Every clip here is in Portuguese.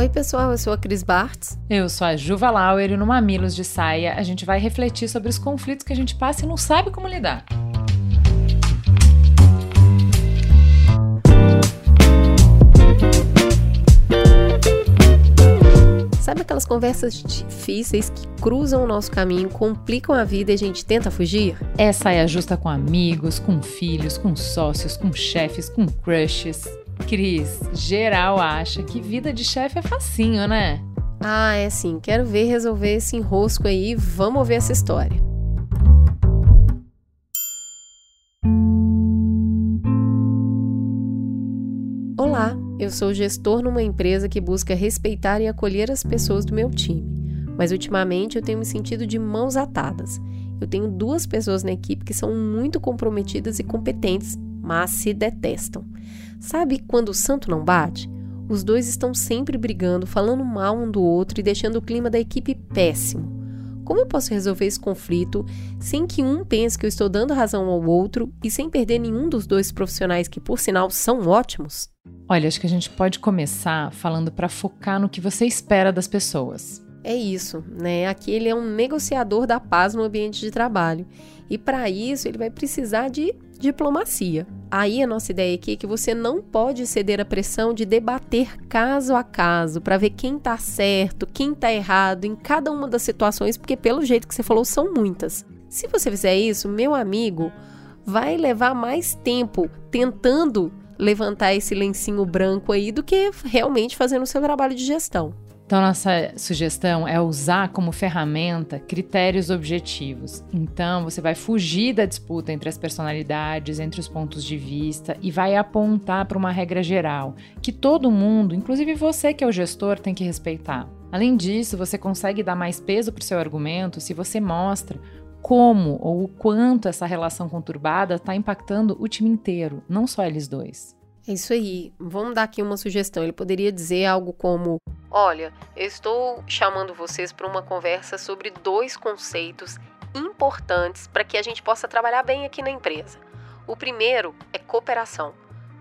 Oi, pessoal, eu sou a Cris Bartz. Eu sou a Juva Lauer e no Mamilos de Saia a gente vai refletir sobre os conflitos que a gente passa e não sabe como lidar. Sabe aquelas conversas difíceis que cruzam o nosso caminho, complicam a vida e a gente tenta fugir? É saia justa com amigos, com filhos, com sócios, com chefes, com crushes. Cris, geral acha que vida de chefe é facinho, né? Ah, é sim. Quero ver resolver esse enrosco aí. Vamos ouvir essa história. Olá, eu sou gestor numa empresa que busca respeitar e acolher as pessoas do meu time. Mas ultimamente eu tenho me sentido de mãos atadas. Eu tenho duas pessoas na equipe que são muito comprometidas e competentes, mas se detestam. Sabe quando o santo não bate? Os dois estão sempre brigando, falando mal um do outro e deixando o clima da equipe péssimo. Como eu posso resolver esse conflito sem que um pense que eu estou dando razão ao outro e sem perder nenhum dos dois profissionais que, por sinal, são ótimos? Olha, acho que a gente pode começar falando para focar no que você espera das pessoas. É isso, né? Aqui ele é um negociador da paz no ambiente de trabalho. E para isso ele vai precisar de diplomacia. Aí a nossa ideia aqui é que você não pode ceder à pressão de debater caso a caso para ver quem está certo, quem está errado em cada uma das situações, porque pelo jeito que você falou são muitas. Se você fizer isso, meu amigo, vai levar mais tempo tentando levantar esse lencinho branco aí do que realmente fazendo o seu trabalho de gestão. Então, nossa sugestão é usar como ferramenta critérios objetivos. Então, você vai fugir da disputa entre as personalidades, entre os pontos de vista e vai apontar para uma regra geral que todo mundo, inclusive você que é o gestor, tem que respeitar. Além disso, você consegue dar mais peso para o seu argumento se você mostra como ou o quanto essa relação conturbada está impactando o time inteiro, não só eles dois. É isso aí. Vamos dar aqui uma sugestão. Ele poderia dizer algo como: Olha, eu estou chamando vocês para uma conversa sobre dois conceitos importantes para que a gente possa trabalhar bem aqui na empresa. O primeiro é cooperação.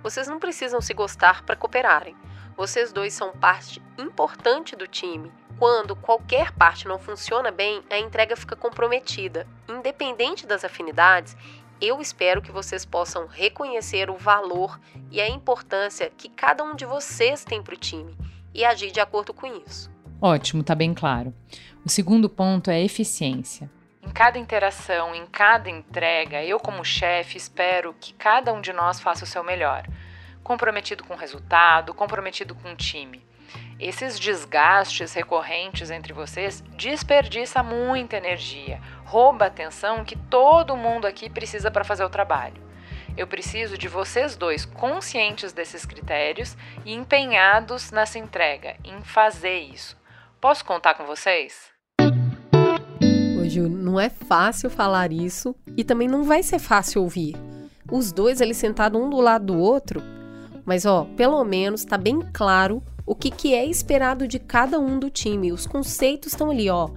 Vocês não precisam se gostar para cooperarem. Vocês dois são parte importante do time. Quando qualquer parte não funciona bem, a entrega fica comprometida. Independente das afinidades, eu espero que vocês possam reconhecer o valor e a importância que cada um de vocês tem para o time e agir de acordo com isso. Ótimo, tá bem claro. O segundo ponto é eficiência. Em cada interação, em cada entrega, eu, como chefe, espero que cada um de nós faça o seu melhor. Comprometido com o resultado, comprometido com o time. Esses desgastes recorrentes entre vocês desperdiça muita energia, rouba a atenção que todo mundo aqui precisa para fazer o trabalho. Eu preciso de vocês dois conscientes desses critérios e empenhados nessa entrega, em fazer isso. Posso contar com vocês? Hoje não é fácil falar isso e também não vai ser fácil ouvir. Os dois ali sentados um do lado do outro, mas ó, pelo menos está bem claro o que, que é esperado de cada um do time. Os conceitos estão ali, ó.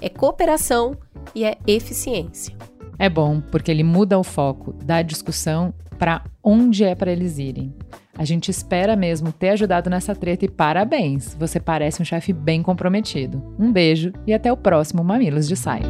É cooperação e é eficiência. É bom porque ele muda o foco da discussão para onde é para eles irem. A gente espera mesmo ter ajudado nessa treta e parabéns! Você parece um chefe bem comprometido. Um beijo e até o próximo Mamilos de Saia.